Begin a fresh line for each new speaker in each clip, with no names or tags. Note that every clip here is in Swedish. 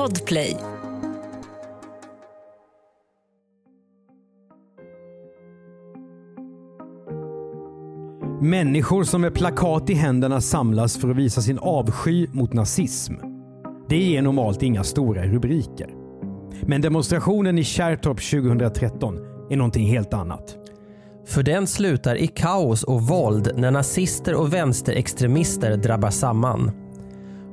Podplay.
Människor som med plakat i händerna samlas för att visa sin avsky mot nazism. Det ger normalt inga stora rubriker. Men demonstrationen i Kärrtorp 2013 är någonting helt annat.
För den slutar i kaos och våld när nazister och vänsterextremister drabbar samman.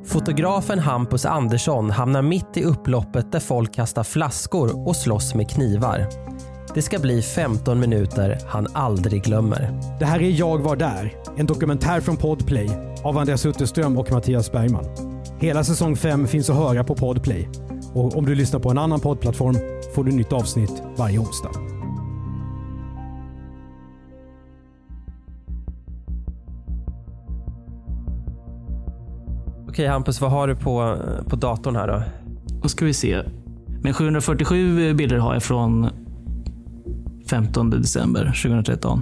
Fotografen Hampus Andersson hamnar mitt i upploppet där folk kastar flaskor och slåss med knivar. Det ska bli 15 minuter han aldrig glömmer.
Det här är Jag var där, en dokumentär från Podplay av Andreas Utterström och Mattias Bergman. Hela säsong 5 finns att höra på Podplay. Och om du lyssnar på en annan poddplattform får du nytt avsnitt varje onsdag.
Okej Hampus, vad har du på, på datorn här då?
Då ska vi se. Men 747 bilder har jag från 15 december 2013.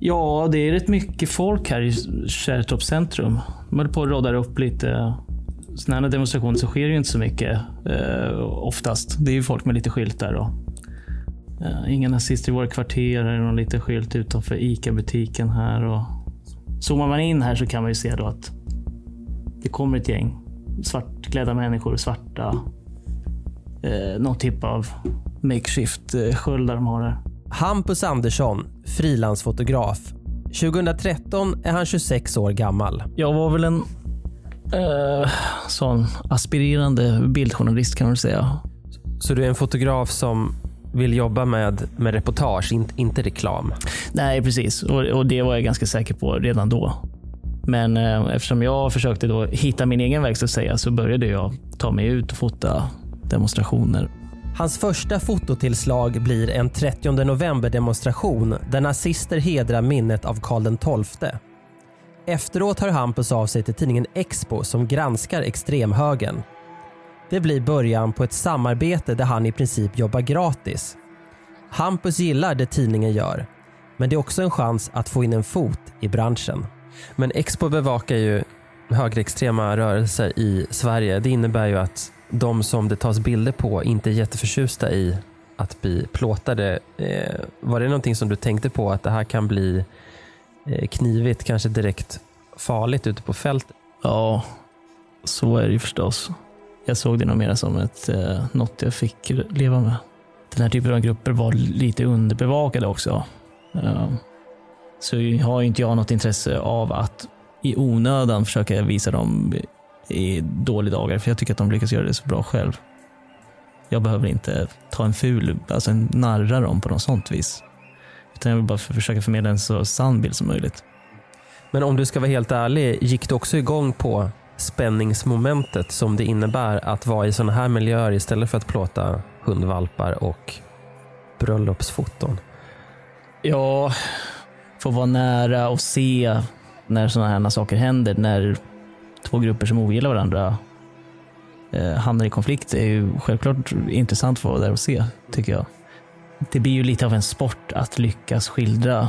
Ja, det är rätt mycket folk här i Kärrtorps centrum. De håller på att råda upp lite. Sådana här demonstrationer så sker ju inte så mycket eh, oftast. Det är ju folk med lite skyltar. Eh, inga nazister i våra kvarter. Det är någon liten skylt utanför ICA-butiken här. Och, zoomar man in här så kan man ju se då att det kommer ett gäng svartklädda människor, svarta. Eh, någon typ av makeshift eh, sköldar de har här.
Hampus Andersson, frilansfotograf. 2013 är han 26 år gammal.
Jag var väl en eh, sån aspirerande bildjournalist kan man säga.
Så du är en fotograf som vill jobba med, med reportage, inte, inte reklam?
Nej, precis. Och, och det var jag ganska säker på redan då. Men eh, eftersom jag försökte då hitta min egen väg så att säga, så började jag ta mig ut och fota demonstrationer.
Hans första fototillslag blir en 30 november-demonstration där nazister hedrar minnet av Karl XII. Efteråt hör Hampus av sig till tidningen Expo som granskar extremhögern. Det blir början på ett samarbete där han i princip jobbar gratis. Hampus gillar det tidningen gör, men det är också en chans att få in en fot i branschen. Men Expo bevakar ju högerextrema rörelser i Sverige. Det innebär ju att de som det tas bilder på inte är jätteförtjusta i att bli plåtade. Eh, var det någonting som du tänkte på att det här kan bli eh, knivigt, kanske direkt farligt ute på fältet?
Ja, så är det ju förstås. Jag såg det nog mer som ett, eh, något jag fick leva med. Den här typen av grupper var lite underbevakade också. Eh, så har ju inte jag något intresse av att i onödan försöka visa dem i dåliga dagar, för jag tycker att de lyckas göra det så bra själv. Jag behöver inte ta en ful, alltså narra dem på något sånt vis. Utan jag vill bara försöka förmedla en så sann bild som möjligt.
Men om du ska vara helt ärlig, gick du också igång på spänningsmomentet som det innebär att vara i sådana här miljöer istället för att plåta hundvalpar och bröllopsfoton?
Ja, få vara nära och se när sådana här saker händer, när två grupper som ogillar varandra eh, hamnar i konflikt är ju självklart intressant för att vara där och se, tycker jag. Det blir ju lite av en sport att lyckas skildra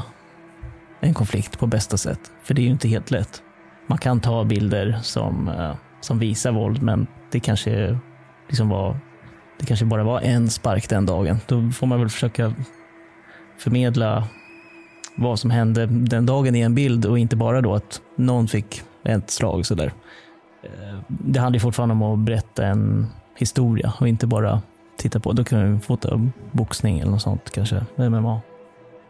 en konflikt på bästa sätt, för det är ju inte helt lätt. Man kan ta bilder som, eh, som visar våld, men det kanske liksom var det kanske bara var en spark den dagen. Då får man väl försöka förmedla vad som hände den dagen i en bild och inte bara då att någon fick ett slag sådär. där. Det handlar fortfarande om att berätta en historia och inte bara titta på. Då kan vi fota boxning eller något sånt kanske. MMA.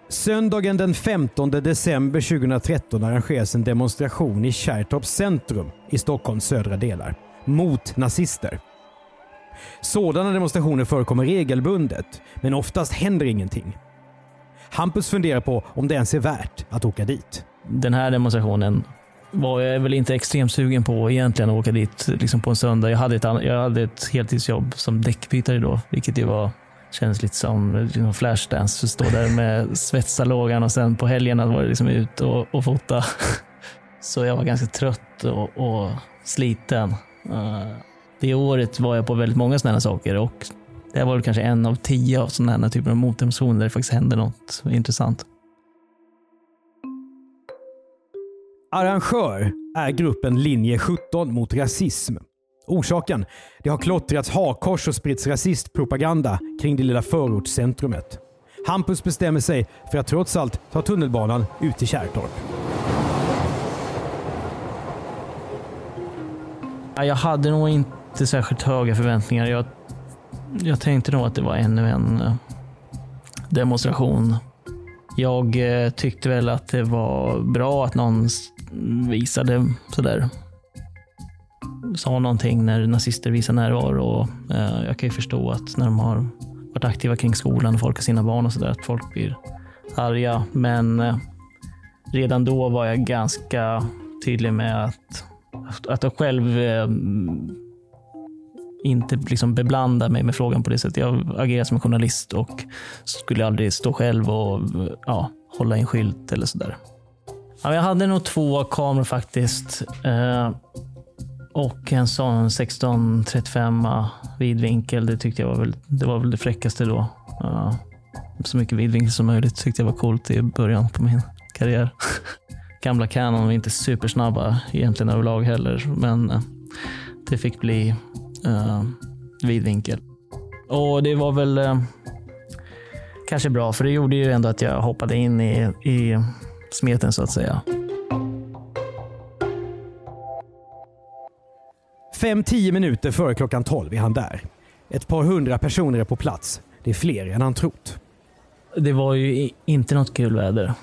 Söndagen den 15 december 2013 arrangeras en demonstration i Kärrtorps centrum i Stockholms södra delar mot nazister. Sådana demonstrationer förekommer regelbundet, men oftast händer ingenting. Hampus funderar på om det ens är värt att åka dit.
Den här demonstrationen var jag väl inte extremt sugen på egentligen att åka dit liksom på en söndag. Jag hade ett, jag hade ett heltidsjobb som däckbytare då, vilket ju var känns lite som liksom Flashdance. Stå där med svetsalågan och sen på helgerna var det liksom ut och, och fota. Så jag var ganska trött och, och sliten. Eh, Det året var jag på väldigt många sådana saker och det här var väl kanske en av tio av sådana här typer av motdemonstrationer där det faktiskt hände något intressant.
Arrangör är gruppen Linje 17 mot rasism. Orsaken? Det har klottrats hakkors och spritts rasistpropaganda kring det lilla förortscentrumet. Hampus bestämmer sig för att trots allt ta tunnelbanan ut till Kärrtorp.
Jag hade nog inte särskilt höga förväntningar. Jag, jag tänkte nog att det var ännu en eh, demonstration. Jag eh, tyckte väl att det var bra att någon visade sådär sa någonting när nazister visar närvaro. Och, eh, jag kan ju förstå att när de har varit aktiva kring skolan och folk har sina barn och sådär, att folk blir arga. Men eh, redan då var jag ganska tydlig med att, att jag själv eh, inte liksom beblanda mig med frågan på det sättet. Jag agerar som en journalist och skulle aldrig stå själv och ja, hålla en skylt eller sådär. Ja, jag hade nog två kameror faktiskt. Eh, och en sån 1635 vidvinkel. Det tyckte jag var väl det, var väl det fräckaste då. Eh, så mycket vidvinkel som möjligt tyckte jag var coolt i början på min karriär. Gamla Canon var inte supersnabba egentligen överlag heller, men eh, det fick bli uh, vidvinkel. Och det var väl uh, kanske bra, för det gjorde ju ändå att jag hoppade in i, i smeten så att säga.
5-10 minuter före klockan 12 är han där. Ett par hundra personer är på plats. Det är fler än han trott.
Det var ju inte något kul väder.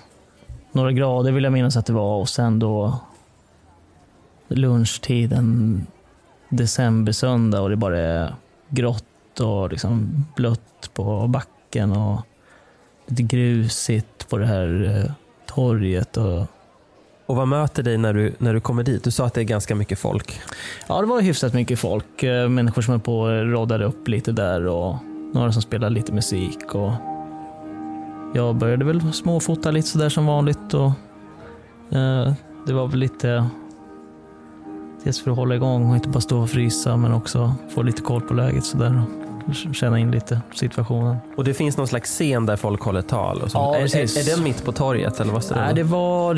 Några grader vill jag minnas att det var och sen då lunchtid en decembersöndag och det bara är grått och liksom blött på backen och lite grusigt på det här eh, torget. Och
och vad möter dig när du, när du kommer dit? Du sa att det är ganska mycket folk.
Ja, det var hyfsat mycket folk. Eh, människor som är på och roddade upp lite där och några som spelar lite musik. Och jag började väl småfota lite sådär som vanligt. Och, eh, det var väl lite dels för att hålla igång och inte bara stå och frysa men också få lite koll på läget sådär känna in lite situationen.
Och det finns någon slags scen där folk håller tal? Och så.
Ja,
är, är, är den mitt på torget? Eller vad står det?
Nej, det var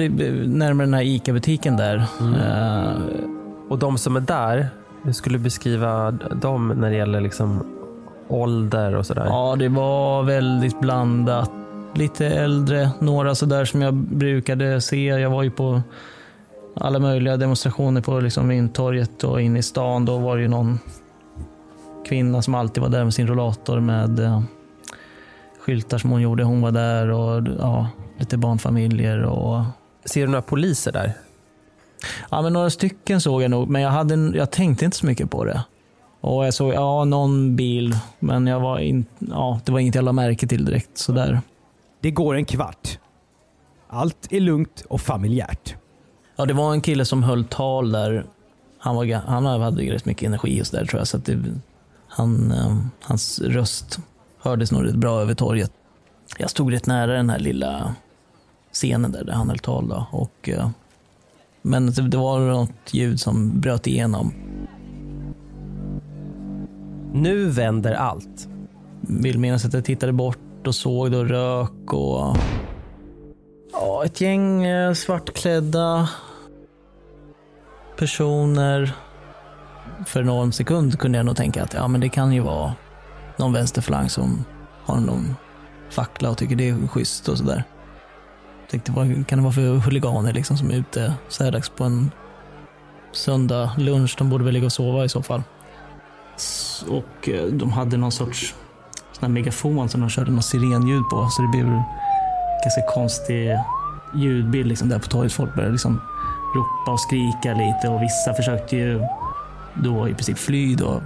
närmare den här ICA-butiken där. Mm. Uh,
och de som är där, hur skulle du beskriva dem när det gäller liksom ålder och sådär?
Ja, det var väldigt blandat. Lite äldre, några sådär som jag brukade se. Jag var ju på alla möjliga demonstrationer på liksom Mynttorget och inne i stan. Då var det ju någon kvinna som alltid var där med sin rollator med eh, skyltar som hon gjorde. Hon var där och ja, lite barnfamiljer. Och...
Ser du några poliser där?
Ja, men några stycken såg jag nog, men jag, hade, jag tänkte inte så mycket på det. Och jag såg ja, någon bil, men jag var in, ja, det var inget jag lade märke till direkt. Sådär.
Det går en kvart. Allt är lugnt och familjärt.
Ja, det var en kille som höll tal där. Han, var, han hade rätt mycket energi och sådär tror jag. Så det, han, eh, hans röst hördes nog rätt bra över torget. Jag stod rätt nära den här lilla scenen där, där han höll tal. Då, och, eh, men det var något ljud som bröt igenom.
Nu vänder allt.
Vill minnas att jag tittade bort och såg då rök och ja, ett gäng eh, svartklädda personer för någon sekund kunde jag nog tänka att ja, men det kan ju vara någon vänsterflang som har någon fackla och tycker det är schysst och sådär. Tänkte vad kan det vara för huliganer liksom som är ute så här dags på en söndag lunch? De borde väl ligga och sova i så fall. Och eh, de hade någon sorts sån här megafon som de körde något sirenljud på så det blev ganska konstig ljudbild liksom där på torget. Folk började liksom ropa och skrika lite och vissa försökte ju då i princip fly. Då.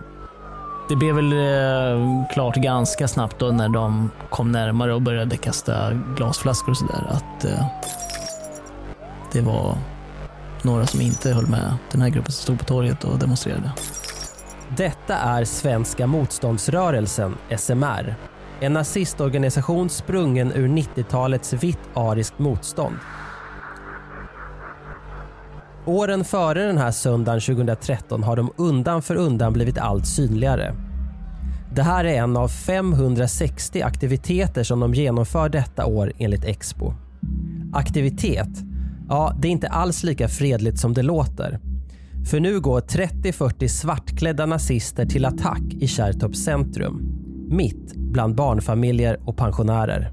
Det blev väl eh, klart ganska snabbt då när de kom närmare och började kasta glasflaskor och sådär att eh, det var några som inte höll med den här gruppen som stod på torget och demonstrerade.
Detta är Svenska motståndsrörelsen, SMR. En nazistorganisation sprungen ur 90-talets vitt ariskt motstånd. Åren före den här söndagen 2013 har de undan för undan blivit allt synligare. Det här är en av 560 aktiviteter som de genomför detta år enligt Expo. Aktivitet? Ja, det är inte alls lika fredligt som det låter. För nu går 30-40 svartklädda nazister till attack i Kärrtorps centrum. Mitt bland barnfamiljer och pensionärer.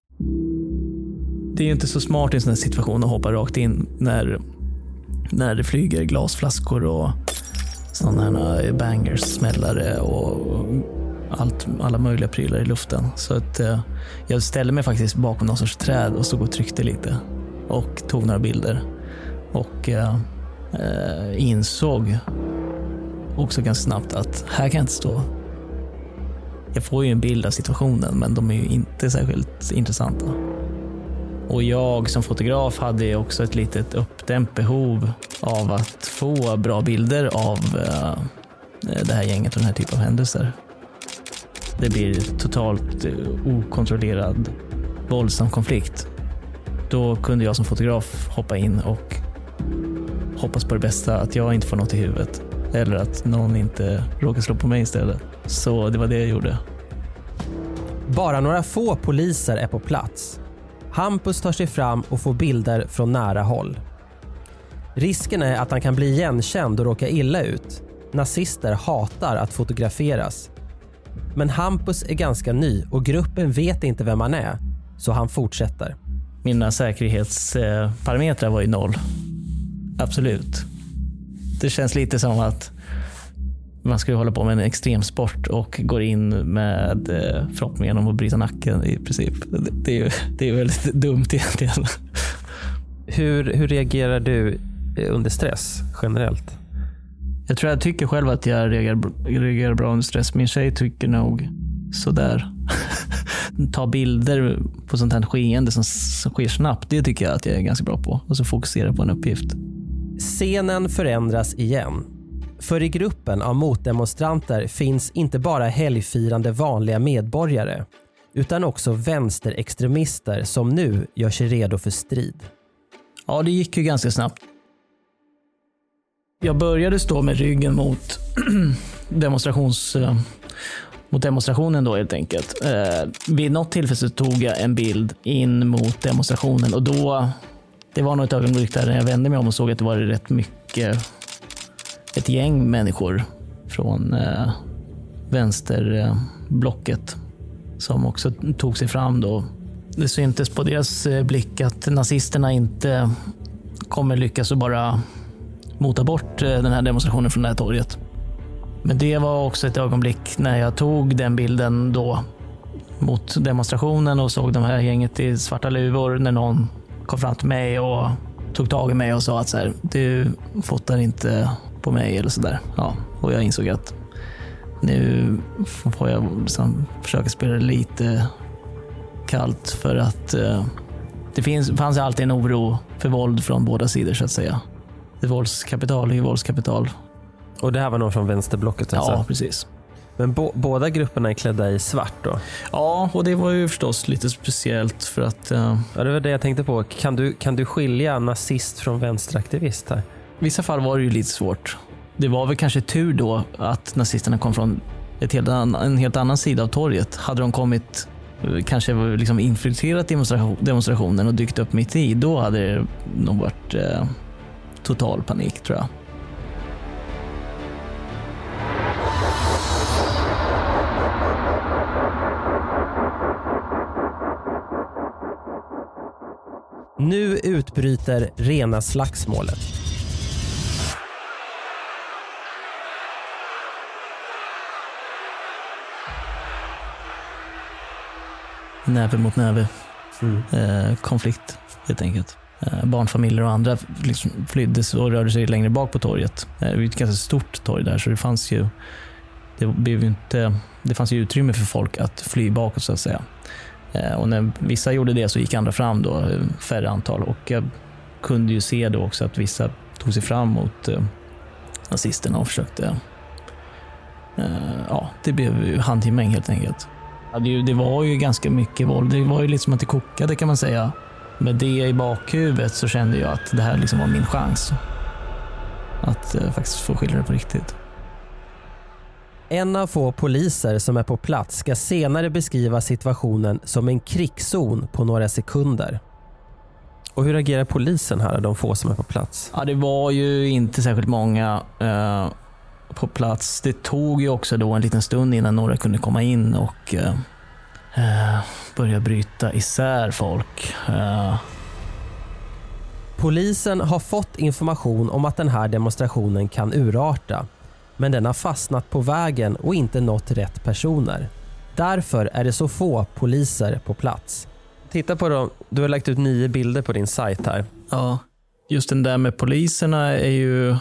Det är ju inte så smart i en sån här situation att hoppa rakt in när, när det flyger glasflaskor och sådana här eh, bangers, smällare och allt, alla möjliga prylar i luften. Så att, eh, jag ställde mig faktiskt bakom någon sorts träd och stod och tryckte lite och tog några bilder. Och eh, eh, insåg också ganska snabbt att här kan jag inte stå. Jag får ju en bild av situationen men de är ju inte särskilt intressanta. Och jag som fotograf hade också ett litet uppdämt behov av att få bra bilder av eh, det här gänget och den här typen av händelser. Det blir totalt eh, okontrollerad våldsam konflikt. Då kunde jag som fotograf hoppa in och hoppas på det bästa, att jag inte får något i huvudet. Eller att någon inte råkar slå på mig istället. Så det var det jag gjorde.
Bara några få poliser är på plats. Hampus tar sig fram och får bilder från nära håll. Risken är att han kan bli igenkänd och råka illa ut. Nazister hatar att fotograferas. Men Hampus är ganska ny och gruppen vet inte vem han är, så han fortsätter.
Mina säkerhetsparametrar var ju noll. Absolut. Det känns lite som att man skulle hålla på med en extremsport och går in med eh, förhoppningen om att bryta nacken i princip. Det, det är ju det är väldigt dumt egentligen.
Hur, hur reagerar du eh, under stress generellt?
Jag tror jag tycker själv att jag reagerar, reagerar bra under stress. Min tjej tycker nog sådär. Ta bilder på sånt här skeende som, som sker snabbt. Det tycker jag att jag är ganska bra på. Och så fokusera på en uppgift.
Scenen förändras igen. För i gruppen av motdemonstranter finns inte bara helgfirande vanliga medborgare utan också vänsterextremister som nu gör sig redo för strid.
Ja, det gick ju ganska snabbt. Jag började stå med ryggen mot demonstrations eh, mot demonstrationen då helt enkelt. Eh, vid något tillfälle så tog jag en bild in mot demonstrationen och då, det var nog ett ögonblick där jag vände mig om och såg att det var rätt mycket, ett gäng människor från eh, vänsterblocket som också tog sig fram då. Det syntes på deras eh, blick att nazisterna inte kommer lyckas att bara mota bort eh, den här demonstrationen från det här torget. Men det var också ett ögonblick när jag tog den bilden då mot demonstrationen och såg de här gänget i svarta luvor när någon kom fram till mig och tog tag i mig och sa att så här, du fotar inte på mig eller sådär. Ja, och jag insåg att nu får jag liksom försöka spela lite kallt för att eh, det finns, fanns alltid en oro för våld från båda sidor så att säga. Ett våldskapital är våldskapital.
Och det här var någon från vänsterblocket? Alltså.
Ja, precis.
Men bo- båda grupperna är klädda i svart då?
Ja, och det var ju förstås lite speciellt för att uh,
Ja, det var det jag tänkte på. Kan du, kan du skilja nazist från vänsteraktivist här?
I vissa fall var det ju lite svårt. Det var väl kanske tur då att nazisterna kom från ett helt annan, en helt annan sida av torget. Hade de kommit eh, kanske liksom infiltrerat demonstration, demonstrationen och dykt upp mitt i, då hade det nog varit eh, total panik tror jag.
Nu utbryter rena slagsmålet.
Näve mot näve eh, konflikt helt enkelt. Eh, barnfamiljer och andra liksom flydde och rörde sig längre bak på torget. Eh, det är ett ganska stort torg där så det fanns ju det, blev inte, det fanns ju utrymme för folk att fly bakåt så att säga. Eh, och när vissa gjorde det så gick andra fram då, eh, färre antal. Och jag kunde ju se då också att vissa tog sig fram mot eh, nazisterna och försökte... Eh, ja, det blev ju handgemäng helt enkelt. Ja, det, det var ju ganska mycket våld. Det var ju lite som att det kokade kan man säga. Med det i bakhuvudet så kände jag att det här liksom var min chans. Att eh, faktiskt få skilja det på riktigt.
En av få poliser som är på plats ska senare beskriva situationen som en krigszon på några sekunder. Och hur agerar polisen här, de få som är på plats?
Ja, det var ju inte särskilt många eh, på plats. Det tog ju också då en liten stund innan några kunde komma in och eh, eh börja bryta isär folk. Eh,
Polisen har fått information om att den här demonstrationen kan urarta. Men den har fastnat på vägen och inte nått rätt personer. Därför är det så få poliser på plats. Titta på dem. Du har lagt ut nio bilder på din sajt här.
ja, just den där med poliserna är ju...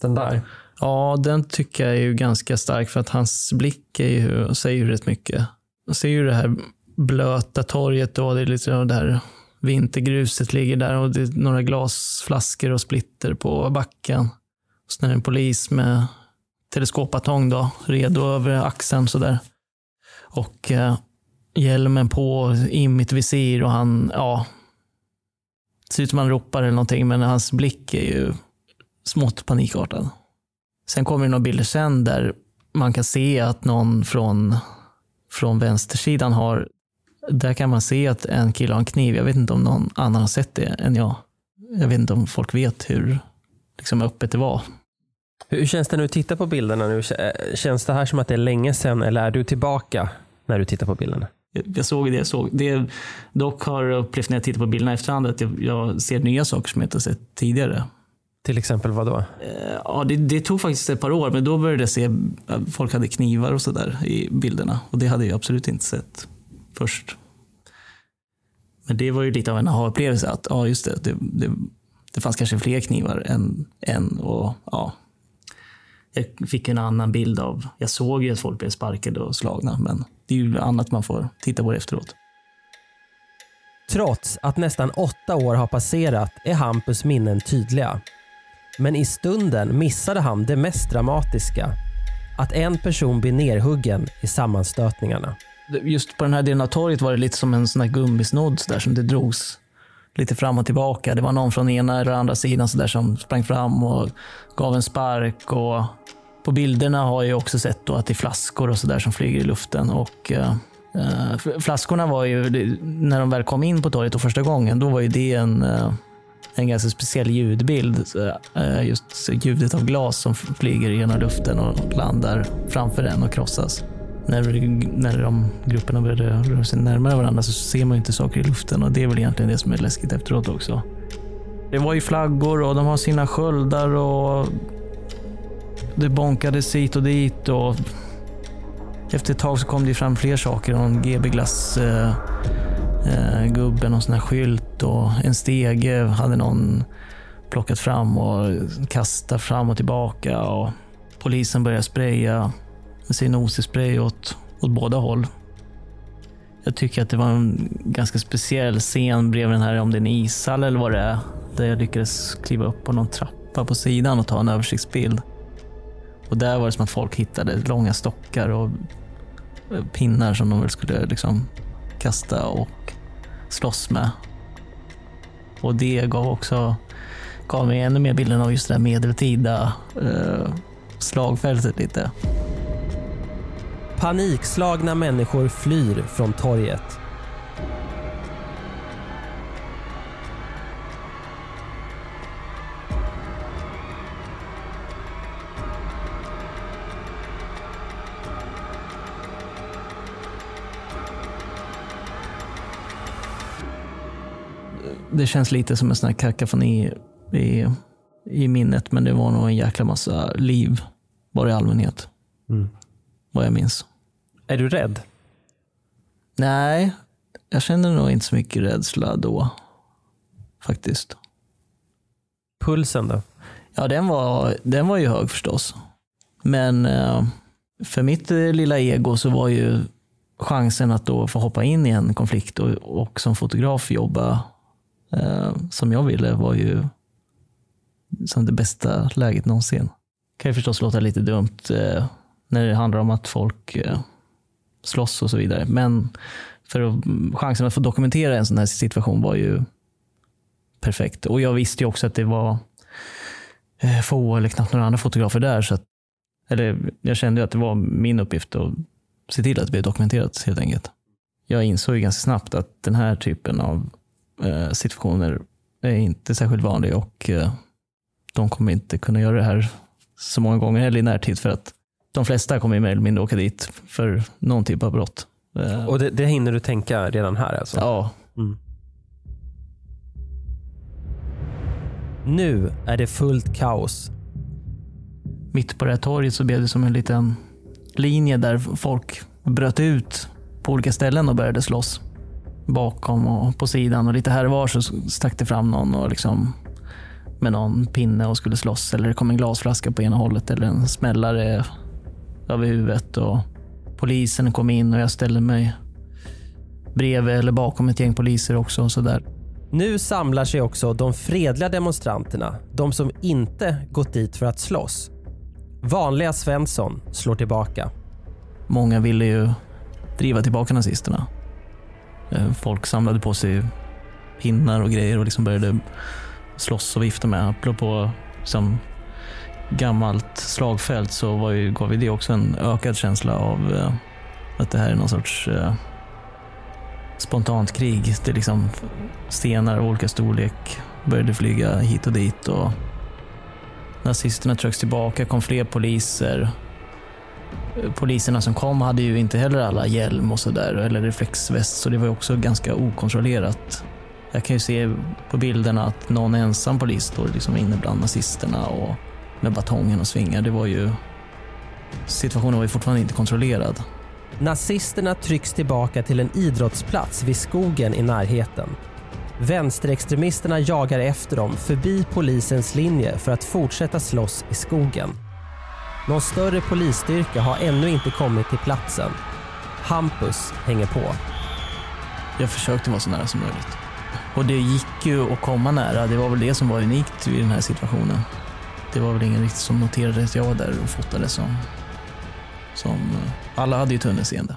Den där.
Ja, den tycker jag är ju ganska stark för att hans blick är ju, säger ju rätt mycket. Man ser ju det här blöta torget då, det är lite av det här vintergruset ligger där och det är några glasflaskor och splitter på backen. Sen är det en polis med teleskopbatong då, redo över axeln sådär. Och eh, hjälmen på, Immigt visir och han, ja, ser ut som han ropar eller någonting, men hans blick är ju smått panikartad. Sen kommer det några bilder sen där man kan se att någon från, från vänstersidan har, där kan man se att en kille har en kniv. Jag vet inte om någon annan har sett det än jag. Jag vet inte om folk vet hur liksom, öppet det var.
Hur känns det när du tittar på bilderna nu? Känns det här som att det är länge sedan eller är du tillbaka när du tittar på bilderna?
Jag- såg det jag såg. Det dock har jag upplevt när jag tittar på bilderna i efterhand att jag, jag ser nya saker som jag inte har sett tidigare.
Till exempel vad då?
Eh, Ja, det, det tog faktiskt ett par år, men då började jag se att folk hade knivar och sådär i bilderna. Och det hade jag absolut inte sett först. Men det var ju lite av en aha-upplevelse att, ja just det, det, det, det fanns kanske fler knivar än en. Och, ja, jag fick en annan bild av, jag såg ju att folk blev sparkade och slagna, men det är ju annat man får titta på efteråt.
Trots att nästan åtta år har passerat är Hampus minnen tydliga. Men i stunden missade han det mest dramatiska. Att en person blir nerhuggen i sammanstötningarna.
Just på den här delen av torget var det lite som en sån här gummisnodd så där, som det drogs lite fram och tillbaka. Det var någon från ena eller andra sidan så där, som sprang fram och gav en spark. Och på bilderna har jag också sett då att det är flaskor och så där som flyger i luften. Och, eh, eh flaskorna var ju, när de väl kom in på torget första gången, då var ju det en, eh, en ganska speciell ljudbild. Eh, just ljudet av glas som flyger genom luften och landar framför den och krossas när, när de grupperna började röra sig närmare varandra så ser man ju inte saker i luften och det är väl egentligen det som är läskigt efteråt också. Det var ju flaggor och de har sina sköldar och det bonkades hit och dit och efter ett tag så kom det ju fram fler saker. Någon GB-glass eh, eh, gubbe, någon sån här skylt och en stege hade någon plockat fram och kastat fram och tillbaka och polisen började spraya med sin OC-spray åt, åt båda håll. Jag tycker att det var en ganska speciell scen bredvid den här, om det är en ishall eller vad det är, där jag lyckades kliva upp på någon trappa på sidan och ta en översiktsbild. Och där var det som att folk hittade långa stockar och pinnar som de väl skulle liksom kasta och slåss med. Och det gav också gav mig ännu mer bilden av just det här medeltida eh, slagfältet lite.
Panikslagna människor flyr från torget.
Det känns lite som en sån här kakafoni i, i minnet, men det var nog en jäkla massa liv bara i allmänhet.
Mm.
Vad jag minns.
Är du rädd?
Nej, Jag kände nog inte så mycket rädsla då. Faktiskt.
Pulsen då?
Ja, den var, den var ju hög förstås. Men eh, för mitt eh, lilla ego så var ju chansen att då få hoppa in i en konflikt och, och som fotograf jobba Eh, som jag ville var ju som det bästa läget någonsin. kan ju förstås låta lite dumt eh, när det handlar om att folk eh, slåss och så vidare. Men för att, chansen att få dokumentera en sån här situation var ju perfekt. Och jag visste ju också att det var eh, få eller knappt några andra fotografer där. Så att, eller jag kände ju att det var min uppgift att se till att det blev dokumenterat helt enkelt. Jag insåg ju ganska snabbt att den här typen av situationer är inte särskilt vanliga och eh, de kommer inte kunna göra det här så många gånger heller i närtid för att de flesta kommer mer eller mindre åka dit för någon typ av brott. Eh,
Och det, det hinner du tänka redan här alltså?
Ja.
Mm. Nu är det fullt kaos.
Mitt på det här torget så blev det som en liten linje där folk bröt ut på olika ställen och började slåss. Bakom och på sidan och lite här och var så stack det fram någon och liksom med någon pinne och skulle slåss. Eller det kom en glasflaska på ena hållet eller en smällare över huvudet. Och polisen kom in och jag ställde mig bredvid eller bakom ett gäng poliser också. Och så där.
Nu samlar sig också de fredliga demonstranterna, de som inte gått dit för att slåss. Vanliga Svensson slår tillbaka.
Många ville ju driva tillbaka nazisterna. Eh, folk samlade på sig pinnar och grejer och liksom började slåss och vifta med. Apropå liksom, gammalt slagfält så var ju, gav ju det också en ökad känsla av eh, att det här är någon sorts eh, spontant krig. Det är liksom stenar av olika storlek började flyga hit och dit och nazisterna trycks tillbaka, kom fler poliser. Poliserna som kom hade ju inte heller alla hjälm och sådär, eller reflexväst, så det var ju också ganska okontrollerat. Jag kan ju se på bilderna att någon ensam polis står liksom inne bland nazisterna och med batongen och svingar. Det var ju... Situationen var ju fortfarande inte kontrollerad.
Nazisterna trycks tillbaka till en idrottsplats vid skogen i närheten. Vänsterextremisterna jagar efter dem förbi polisens linje för att fortsätta slåss i skogen. Någon större polisstyrka har ännu inte kommit till platsen. Hampus hänger på.
Jag försökte vara så nära som möjligt. Och det gick ju att komma nära. Det var väl det som var unikt i den här situationen. Det var väl ingen riktigt som noterade att jag var där och fotade som... som eh, alla hade ju tunnelseende.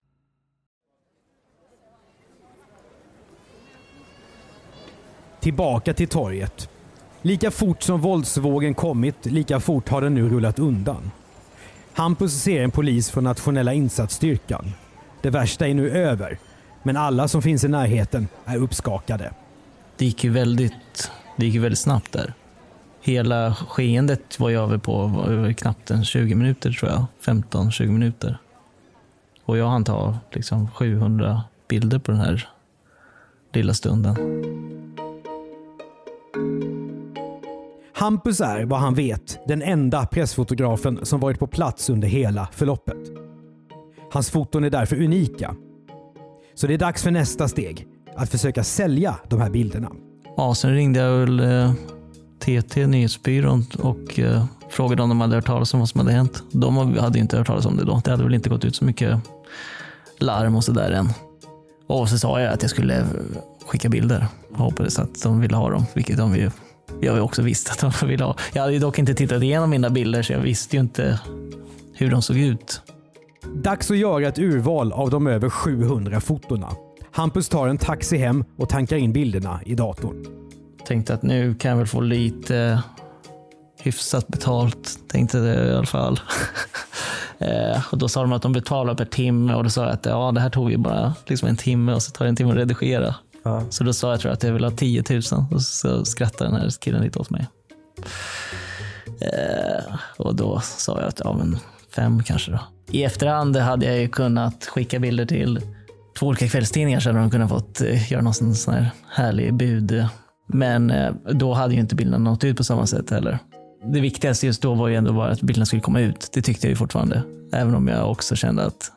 Tillbaka till torget. Lika fort som våldsvågen kommit, lika fort har den nu rullat undan. Hampus ser en polis från nationella insatsstyrkan. Det värsta är nu över, men alla som finns i närheten är uppskakade.
Det gick ju väldigt, det gick ju väldigt snabbt där. Hela skeendet var jag över på var knappt en 20 minuter tror jag. 15-20 minuter. Och jag hann ta liksom 700 bilder på den här lilla stunden.
Hampus är, vad han vet, den enda pressfotografen som varit på plats under hela förloppet. Hans foton är därför unika. Så det är dags för nästa steg. Att försöka sälja de här bilderna.
Ja, sen ringde jag väl eh, TT, nyhetsbyrån, och eh, frågade om de hade hört talas om vad som hade hänt. De hade inte hört talas om det då. Det hade väl inte gått ut så mycket larm och sådär än. Och så sa jag att jag skulle skicka bilder och hoppades att de ville ha dem, vilket de ju jag har också visst att de ville ha. Jag hade dock inte tittat igenom mina bilder så jag visste ju inte hur de såg ut.
Dags att göra ett urval av de över 700 fotona. Hampus tar en taxi hem och tankar in bilderna i datorn.
Tänkte att nu kan jag väl få lite hyfsat betalt, tänkte det i alla fall. eh, och då sa de att de betalar per timme och då sa jag att ja, det här tog ju bara liksom en timme och så tar det en timme att redigera.
Ja.
Så då sa jag tror jag att jag vill ha 10 000 och så skrattade den här killen lite åt mig. Eh, och då sa jag att ja, men fem kanske då. I efterhand hade jag ju kunnat skicka bilder till två olika kvällstidningar så hade de kunnat fått eh, göra någon sån, här härlig bud. Men eh, då hade ju inte bilderna nått ut på samma sätt heller. Det viktigaste just då var ju ändå bara att bilderna skulle komma ut. Det tyckte jag ju fortfarande. Även om jag också kände att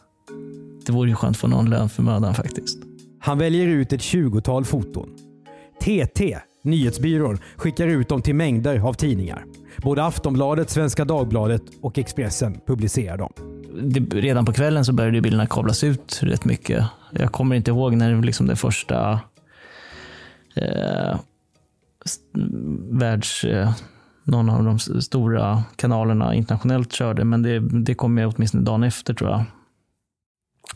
det vore ju skönt att få någon lön för mödan faktiskt.
Han väljer ut ett tjugotal foton. TT, nyhetsbyrån, skickar ut dem till mängder av tidningar. Både Aftonbladet, Svenska Dagbladet och Expressen publicerar dem.
det, redan på kvällen så började bilderna kablas ut rätt mycket. Jag kommer inte ihåg när liksom det första eh, världs... Eh, någon av de stora kanalerna internationellt körde, men det, det kom jag åtminstone dagen efter tror jag.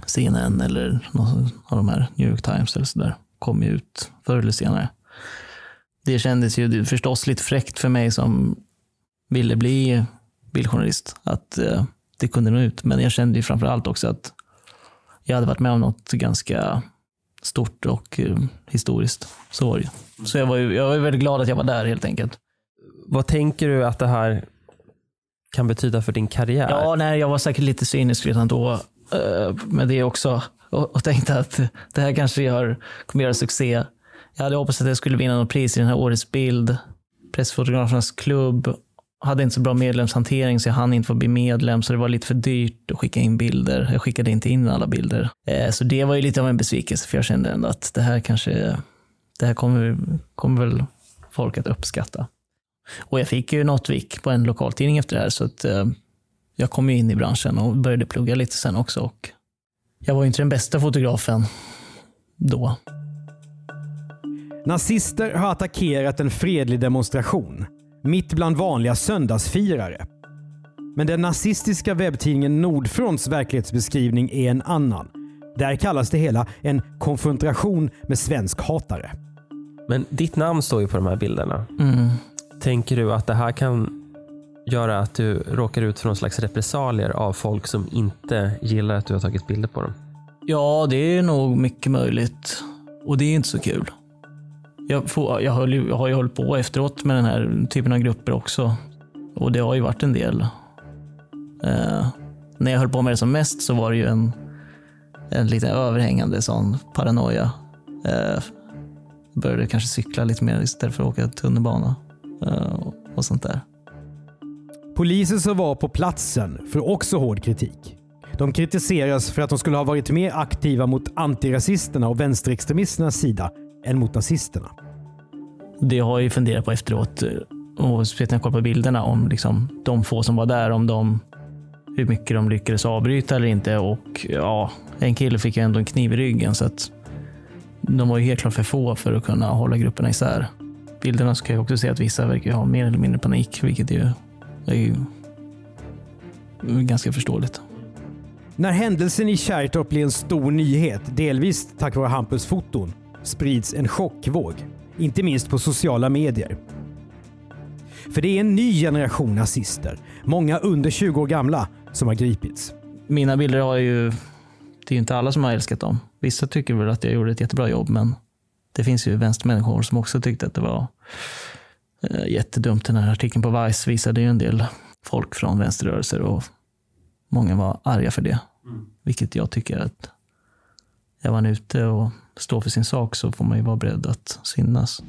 CNN eller någon av de här New York Times eller sådär kom ju ut förr eller senare. Det kändes ju förstås lite fräckt för mig som ville bli bildjournalist att eh, det kunde nå ut. Men jag kände ju framför allt också att jag hade varit med om något ganska stort och eh, historiskt. Så var det ju. Så jag var, ju, jag var väldigt glad att jag var där helt enkelt.
Vad tänker du att det här kan betyda för din karriär?
Ja, nej, jag var säkert lite cynisk redan då Eh, med det också. Och, och tänkte att det här kanske gör, kommer göra succé. Jag hade hoppats att jag skulle vinna något pris i den här Årets bild. Pressfotografernas klubb hade inte så bra medlemshantering så jag hann inte få bli medlem så det var lite för dyrt att skicka in bilder. Jag skickade inte in alla bilder. Eh, Så det var ju lite av en besvikelse för jag kände ändå att det här kanske, det här kommer, kommer väl folk att uppskatta. Och jag fick ju något vik på en lokaltidning efter det här så att eh, jag kom ju in i branschen och började plugga lite sen också. Och jag var ju inte den bästa fotografen då.
Nazister har attackerat en fredlig demonstration mitt bland vanliga söndagsfirare. Men den nazistiska webbtidningen Nordfronts verklighetsbeskrivning är en annan. Där kallas det hela en konfrontation med svensk hatare.
Men ditt namn står ju på de här bilderna.
Mm.
Tänker du att det här kan göra att du råkar ut för någon slags repressalier av folk som inte gillar att du har tagit bilder på dem?
Ja, det är nog mycket möjligt. Och det är inte så kul. Jag, får, jag, höll, jag har ju hållit på efteråt med den här typen av grupper också. Och det har ju varit en del. Eh, när jag höll på med det som mest så var det ju en, en lite överhängande sån paranoia. Eh, började kanske cykla lite mer istället för att åka tunnelbana. Eh, och, och sånt där.
Poliser som var på platsen får också hård kritik. De kritiseras för att de skulle ha varit mer aktiva mot antirasisterna och vänsterextremisternas sida än mot nazisterna.
Det har jag ju funderat på efteråt eh, och speciellt när jag kollar på bilderna om liksom, de få som var där, om de, hur mycket de lyckades avbryta eller inte. Och ja, en kille fick ju ändå en kniv i ryggen så att de var ju helt klart för få för att kunna hålla grupperna isär. Bilderna ska jag också se att vissa verkar ha mer eller mindre panik, vilket ju är ju ganska förståeligt.
När händelsen i Kärrtorp blir en stor nyhet, delvis tack vare Hampus foton, sprids en chockvåg. Inte minst på sociala medier. För det är en ny generation nazister, många under 20 år gamla, som har gripits.
Mina bilder har ju, det är ju inte alla som har älskat dem. Vissa tycker väl att jag gjorde ett jättebra jobb, men det finns ju vänstermänniskor som också tyckte att det var jättedumt. Den här artikeln på Vice visade ju en del folk från vänsterrörelser och många var arga för det. Vilket jag tycker att är man ute och står för sin sak så får man ju vara beredd att synas.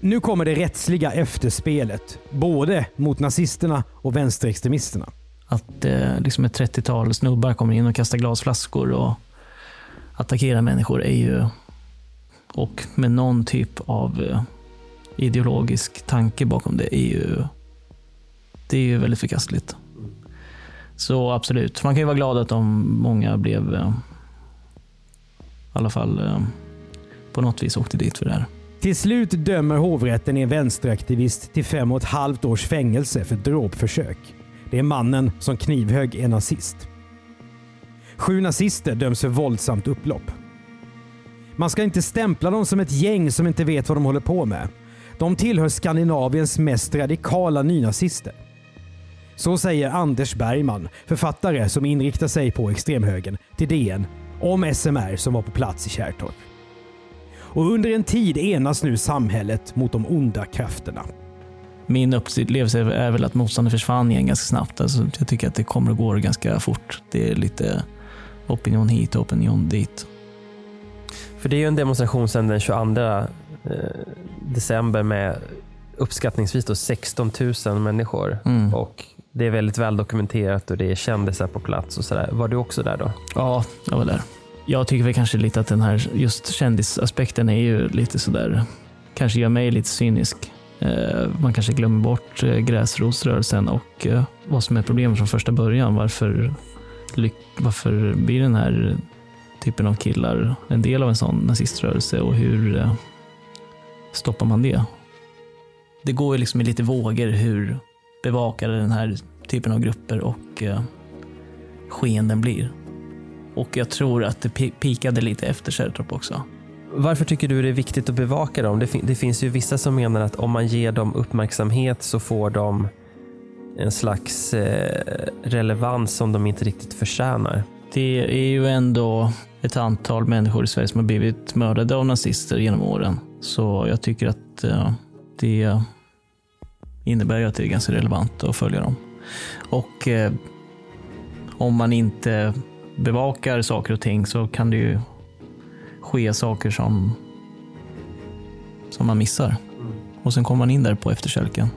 Nu kommer det rättsliga efterspelet, både mot nazisterna och vänsterextremisterna.
Att eh, liksom ett 30-tal snubbar kommer in och kastar glasflaskor och attackerar människor är ju, och med någon typ av eh, ideologisk tanke bakom det, är ju, det är ju väldigt förkastligt. Så absolut, man kan ju vara glad att de många blev, eh, i alla fall eh, på något vis åkte dit för det här.
Till slut dömer hovrätten en vänsteraktivist till fem och ett halvt års fängelse för dråpförsök. Det är mannen som knivhögg en nazist. Sju nazister döms för våldsamt upplopp. Man ska inte stämpla dem som ett gäng som inte vet vad de håller på med. De tillhör Skandinaviens mest radikala nynazister. Så säger Anders Bergman, författare som inriktar sig på extremhögern, till DN om SMR som var på plats i Kärrtorp. Och under en tid enas nu samhället mot de onda krafterna.
Min upplevelse är väl att motståndet försvann igen ganska snabbt. Alltså, jag tycker att det kommer och går ganska fort. Det är lite opinion hit och opinion dit.
För det är ju en demonstration sedan den 22 eh, december med uppskattningsvis då 16 000 människor.
Mm.
Och det är väldigt väl dokumenterat och det är kändisar på plats och sådär. Var du också där då?
Ja, jag var där. Jag tycker väl kanske lite att den här just kändisaspekten är ju lite sådär, kanske gör mig lite cynisk. Eh, Man kanske glömmer bort eh, gräsrotsrörelsen och eh, vad som är problemet från första början. Varför, varför blir den här typen av killar en del av en sån naziströrelse och hur eh, stoppar man det? Det går ju liksom i lite vågor hur bevakade den här typen av grupper och eh, skeenden blir. Och jag tror att det pi- pikade lite efter Kärrtorp också.
Varför tycker du det är viktigt att bevaka dem? Det, fin- det finns ju vissa som menar att om man ger dem uppmärksamhet så får de en slags eh, relevans som de inte riktigt förtjänar.
Det är ju ändå ett antal människor i Sverige som har blivit mördade av nazister genom åren. Så jag tycker att eh, det innebär ju att det är ganska relevant att följa dem. Och eh, om man inte bevakar saker och ting så kan det ju ske saker som, som man missar. Och sen kommer man in där på efterkälken.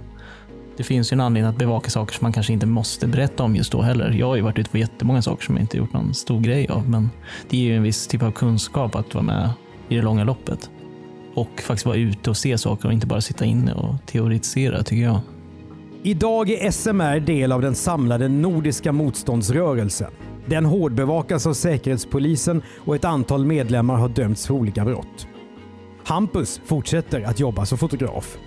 Det finns ju en anledning att bevaka saker som man kanske inte måste berätta om just då heller. Jag har ju varit ute på jättemånga saker som jag inte gjort någon stor grej av, men det ger ju en viss typ av kunskap att vara med i det långa loppet. Och faktiskt vara ute och se saker och inte bara sitta inne och teoretisera, tycker jag.
Idag är SMR del av den samlade nordiska motståndsrörelsen. Den hårdbevakas av Säkerhetspolisen och ett antal medlemmar har dömts för olika brott. Hampus fortsätter att jobba som fotograf.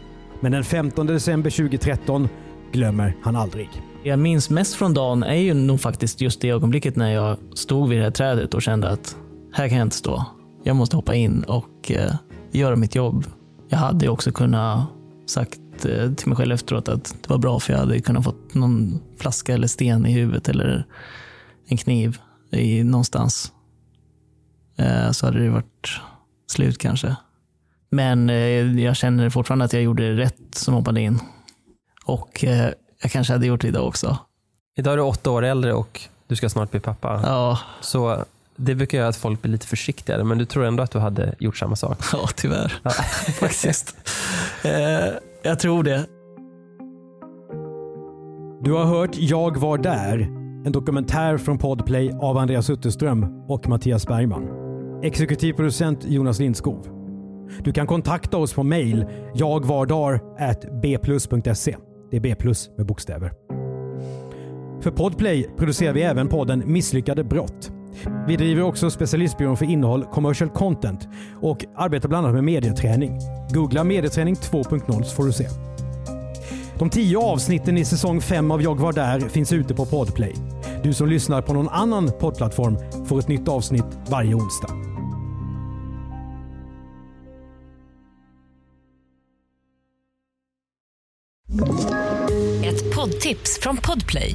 Men den 15 december 2013 glömmer han aldrig.
Det jag minns mest från dagen är ju nog faktiskt just det ögonblicket när jag stod vid det här trädet och kände att här kan jag inte stå. Jag måste hoppa in och eh, göra mitt jobb. Jag hade också kunnat sagt eh, till mig själv efteråt att det var bra för jag hade kunnat fått någon flaska eller sten i huvudet eller en kniv i någonstans. Eh, så hade det varit slut kanske. Men eh, jag känner fortfarande att jag gjorde rätt som hoppade in. Och jag kanske hade gjort det idag också.
Idag är du åtta år äldre och du ska snart bli pappa.
Ja,
Så det brukar göra att folk blir lite försiktigare, men du tror ändå att du hade gjort samma sak?
ja tyvärr. Faktiskt. Eh, jag tror det.
Du har hört Jag var där, en dokumentär från Podplay av Andreas Utterström och Mattias Bergman. Exekutiv producent Jonas Lindskov. Du kan kontakta oss på mail jagvardar.bplus.se. Det är B plus med bokstäver. För Podplay producerar vi även podden Misslyckade brott. Vi driver också specialistbyrån för innehåll Commercial Content och arbetar bland annat med medieträning. Googla medieträning 2.0 så får du se. De tio avsnitten i säsong 5 av Jag var där finns ute på Podplay. Du som lyssnar på någon annan poddplattform får ett nytt avsnitt varje onsdag.
Ett poddtips från Podplay.